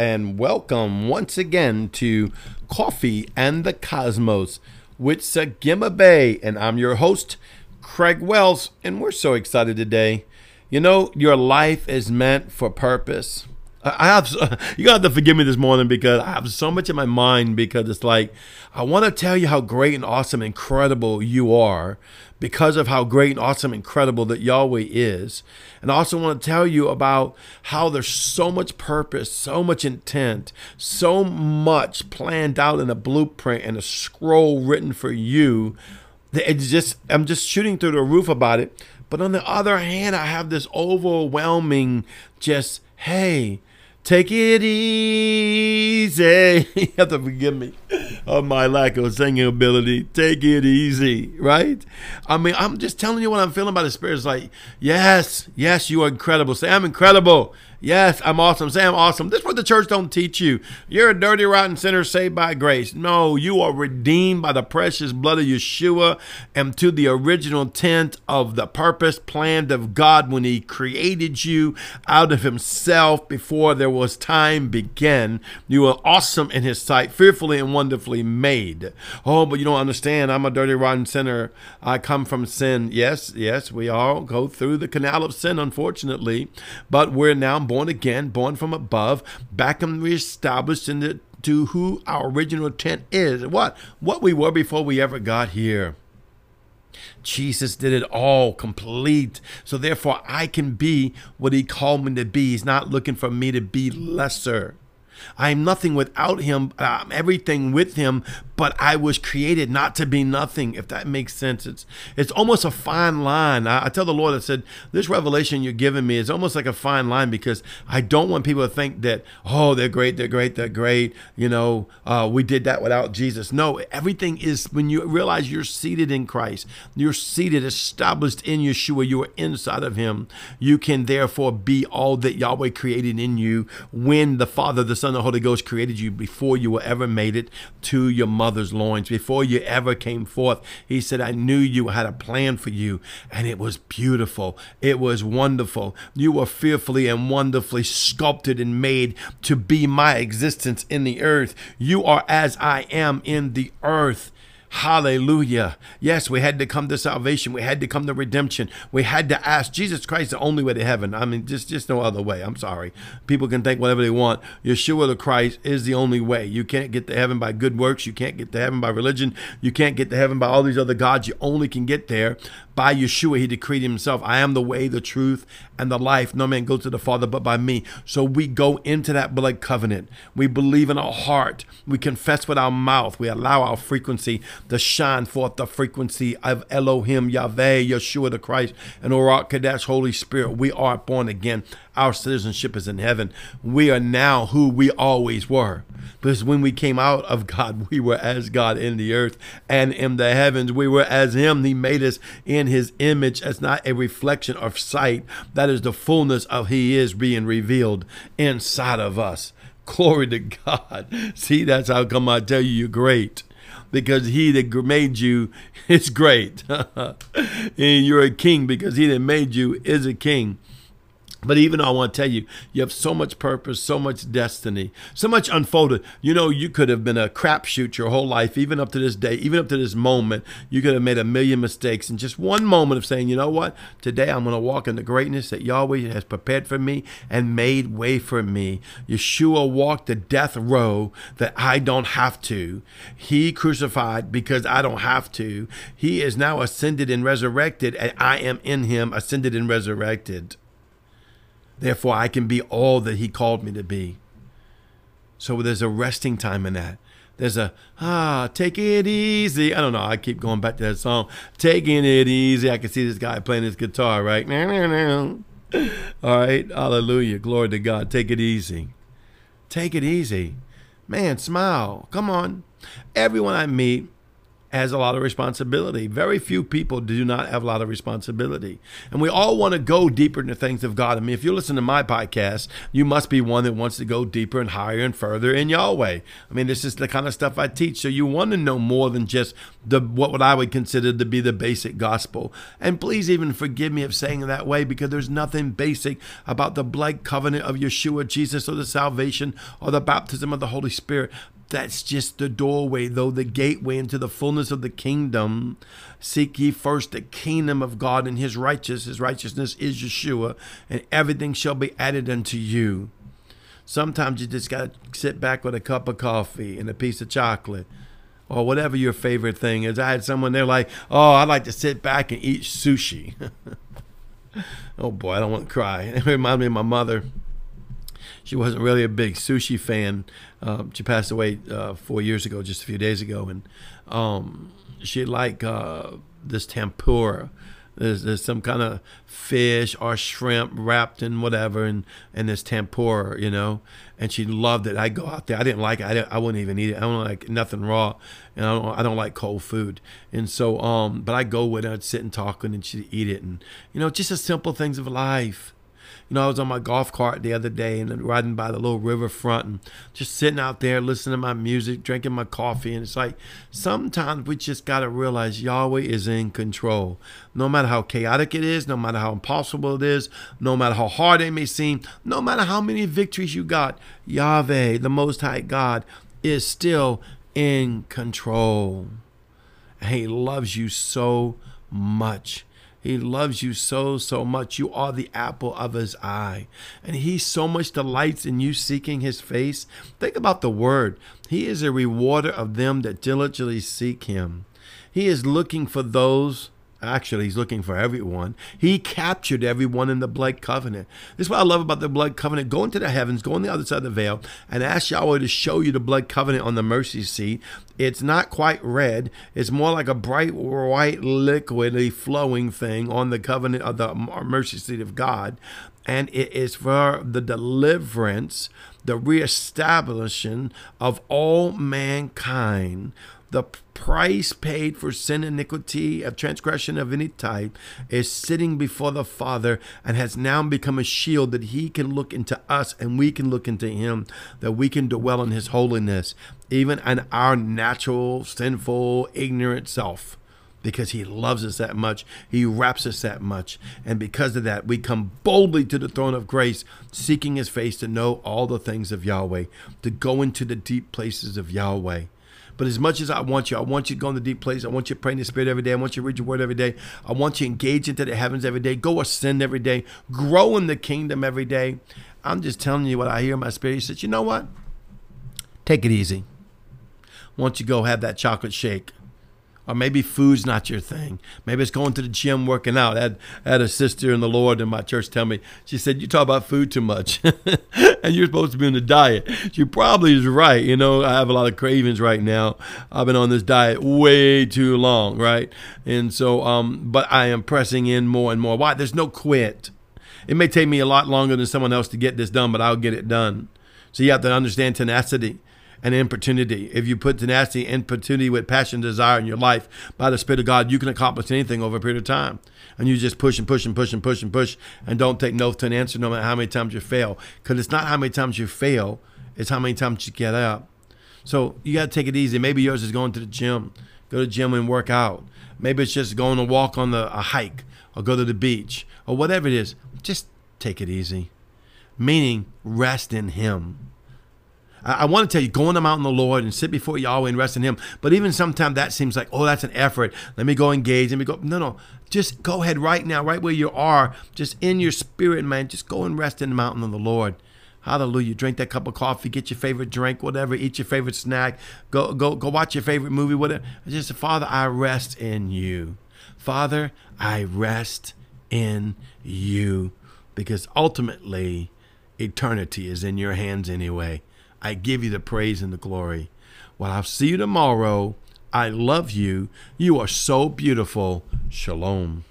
and welcome once again to Coffee and the Cosmos with Sagima Bay. And I'm your host, Craig Wells, and we're so excited today. You know, your life is meant for purpose. I have you got to forgive me this morning because I have so much in my mind because it's like I want to tell you how great and awesome, and incredible you are because of how great and awesome, incredible that Yahweh is, and I also want to tell you about how there's so much purpose, so much intent, so much planned out in a blueprint and a scroll written for you. That it's just I'm just shooting through the roof about it. But on the other hand, I have this overwhelming just hey Take it easy. you have to forgive me of my lack of singing ability. Take it easy, right? I mean, I'm just telling you what I'm feeling by the Spirit. It's like, yes, yes, you are incredible. Say, I'm incredible. Yes, I'm awesome. Say I'm awesome. This is what the church don't teach you. You're a dirty, rotten sinner saved by grace. No, you are redeemed by the precious blood of Yeshua and to the original intent of the purpose planned of God when he created you out of himself before there was time began. You are awesome in his sight, fearfully and wonderfully made. Oh, but you don't understand. I'm a dirty, rotten sinner. I come from sin. Yes, yes, we all go through the canal of sin, unfortunately, but we're now born again, born from above, back and reestablished into to who our original intent is. What? What we were before we ever got here. Jesus did it all complete. So therefore, I can be what he called me to be. He's not looking for me to be lesser. I am nothing without him. I'm everything with him, but I was created not to be nothing, if that makes sense. It's it's almost a fine line. I, I, tell the Lord, I said, this revelation you're giving me is almost like a fine line because I don't want people to think that, oh, they're great, they're great, they're great. You know, uh, we did that without Jesus. No, everything is when you realize you're seated in Christ, you're seated, established in Yeshua, you are inside of him. You can therefore be all that Yahweh created in you when the Father, the Son, the Holy Ghost created you before you were ever made it to your mother's loins. Before you ever came forth, he said, I knew you had a plan for you, and it was beautiful. It was wonderful. You were fearfully and wonderfully sculpted and made to be my existence in the earth. You are as I am in the earth. Hallelujah. Yes, we had to come to salvation. We had to come to redemption. We had to ask Jesus Christ the only way to heaven. I mean, just just no other way. I'm sorry. People can think whatever they want. Yeshua the Christ is the only way. You can't get to heaven by good works. You can't get to heaven by religion. You can't get to heaven by all these other gods. You only can get there by Yeshua, he decreed himself, I am the way, the truth, and the life. No man goes to the Father but by me. So we go into that blood covenant. We believe in our heart. We confess with our mouth. We allow our frequency to shine forth the frequency of Elohim, Yahweh, Yeshua the Christ, and Orak Kadesh, Holy Spirit. We are born again. Our citizenship is in heaven. We are now who we always were. Because when we came out of God, we were as God in the earth and in the heavens. We were as Him. He made us in His image as not a reflection of sight. That is the fullness of He is being revealed inside of us. Glory to God. See, that's how come I tell you you're great because he that made you is great. and you're a king because he that made you is a king. But even though I want to tell you, you have so much purpose, so much destiny, so much unfolded. You know, you could have been a crapshoot your whole life, even up to this day, even up to this moment. You could have made a million mistakes in just one moment of saying, you know what? Today I'm going to walk in the greatness that Yahweh has prepared for me and made way for me. Yeshua walked the death row that I don't have to. He crucified because I don't have to. He is now ascended and resurrected, and I am in him, ascended and resurrected. Therefore, I can be all that He called me to be. So there's a resting time in that. There's a, ah, take it easy. I don't know. I keep going back to that song. Taking it easy. I can see this guy playing his guitar, right? All right. Hallelujah. Glory to God. Take it easy. Take it easy. Man, smile. Come on. Everyone I meet, has a lot of responsibility. Very few people do not have a lot of responsibility. And we all want to go deeper into things of God. I mean, if you listen to my podcast, you must be one that wants to go deeper and higher and further in Yahweh. I mean, this is the kind of stuff I teach. So you want to know more than just the what would I would consider to be the basic gospel. And please even forgive me of saying it that way because there's nothing basic about the blood covenant of Yeshua, Jesus, or the salvation or the baptism of the Holy Spirit that's just the doorway, though, the gateway into the fullness of the kingdom. Seek ye first the kingdom of God and his righteousness. His righteousness is Yeshua, and everything shall be added unto you. Sometimes you just got to sit back with a cup of coffee and a piece of chocolate or whatever your favorite thing is. I had someone there like, oh, I like to sit back and eat sushi. oh boy, I don't want to cry. It reminds me of my mother she wasn't really a big sushi fan. Um, she passed away uh, four years ago, just a few days ago, and um, she liked uh, this tempura. There's, there's some kind of fish or shrimp wrapped in whatever, and and this tempura, you know. And she loved it. I go out there. I didn't like it. I, didn't, I wouldn't even eat it. I don't like nothing raw, and I don't, I don't like cold food. And so, um, but I go with her. I'd sit and talk, and she'd eat it, and you know, just the simple things of life you know, I was on my golf cart the other day and riding by the little riverfront and just sitting out there listening to my music, drinking my coffee. And it's like sometimes we just got to realize Yahweh is in control. No matter how chaotic it is, no matter how impossible it is, no matter how hard it may seem, no matter how many victories you got, Yahweh, the Most High God, is still in control. He loves you so much. He loves you so, so much. You are the apple of his eye. And he so much delights in you seeking his face. Think about the word. He is a rewarder of them that diligently seek him. He is looking for those Actually, he's looking for everyone. He captured everyone in the blood covenant. This is what I love about the blood covenant. Go into the heavens, go on the other side of the veil, and ask Yahweh to show you the blood covenant on the mercy seat. It's not quite red. It's more like a bright white liquidy flowing thing on the covenant of the uh, mercy seat of God. And it is for the deliverance, the reestablishing of all mankind the price paid for sin, iniquity, of transgression of any type is sitting before the Father and has now become a shield that He can look into us and we can look into Him, that we can dwell in His holiness, even in our natural, sinful, ignorant self. Because he loves us that much, he wraps us that much. And because of that, we come boldly to the throne of grace, seeking his face to know all the things of Yahweh, to go into the deep places of Yahweh. But as much as I want you, I want you to go in the deep place. I want you to pray in the Spirit every day. I want you to read your word every day. I want you to engage into the heavens every day. Go ascend every day. Grow in the kingdom every day. I'm just telling you what I hear in my spirit. He says, you know what? Take it easy. Why don't you go have that chocolate shake? Or maybe food's not your thing. Maybe it's going to the gym, working out. I had, I had a sister in the Lord in my church tell me, she said, You talk about food too much and you're supposed to be on the diet. She probably is right. You know, I have a lot of cravings right now. I've been on this diet way too long, right? And so, um, but I am pressing in more and more. Why? There's no quit. It may take me a lot longer than someone else to get this done, but I'll get it done. So you have to understand tenacity and importunity. If you put tenacity, importunity with passion, desire in your life by the Spirit of God, you can accomplish anything over a period of time. And you just push and push and push and push and push and don't take no to an answer no matter how many times you fail. Because it's not how many times you fail, it's how many times you get up. So you got to take it easy. Maybe yours is going to the gym. Go to the gym and work out. Maybe it's just going to walk on the, a hike or go to the beach or whatever it is. Just take it easy. Meaning rest in Him I want to tell you, go on the mountain of the Lord and sit before Yahweh and rest in Him. But even sometimes that seems like, oh, that's an effort. Let me go engage. Let me go. No, no. Just go ahead right now, right where you are, just in your spirit, man. Just go and rest in the mountain of the Lord. Hallelujah. Drink that cup of coffee, get your favorite drink, whatever, eat your favorite snack, go go go watch your favorite movie, whatever. Just Father, I rest in you. Father, I rest in you. Because ultimately, eternity is in your hands anyway. I give you the praise and the glory. Well, I'll see you tomorrow. I love you. You are so beautiful. Shalom.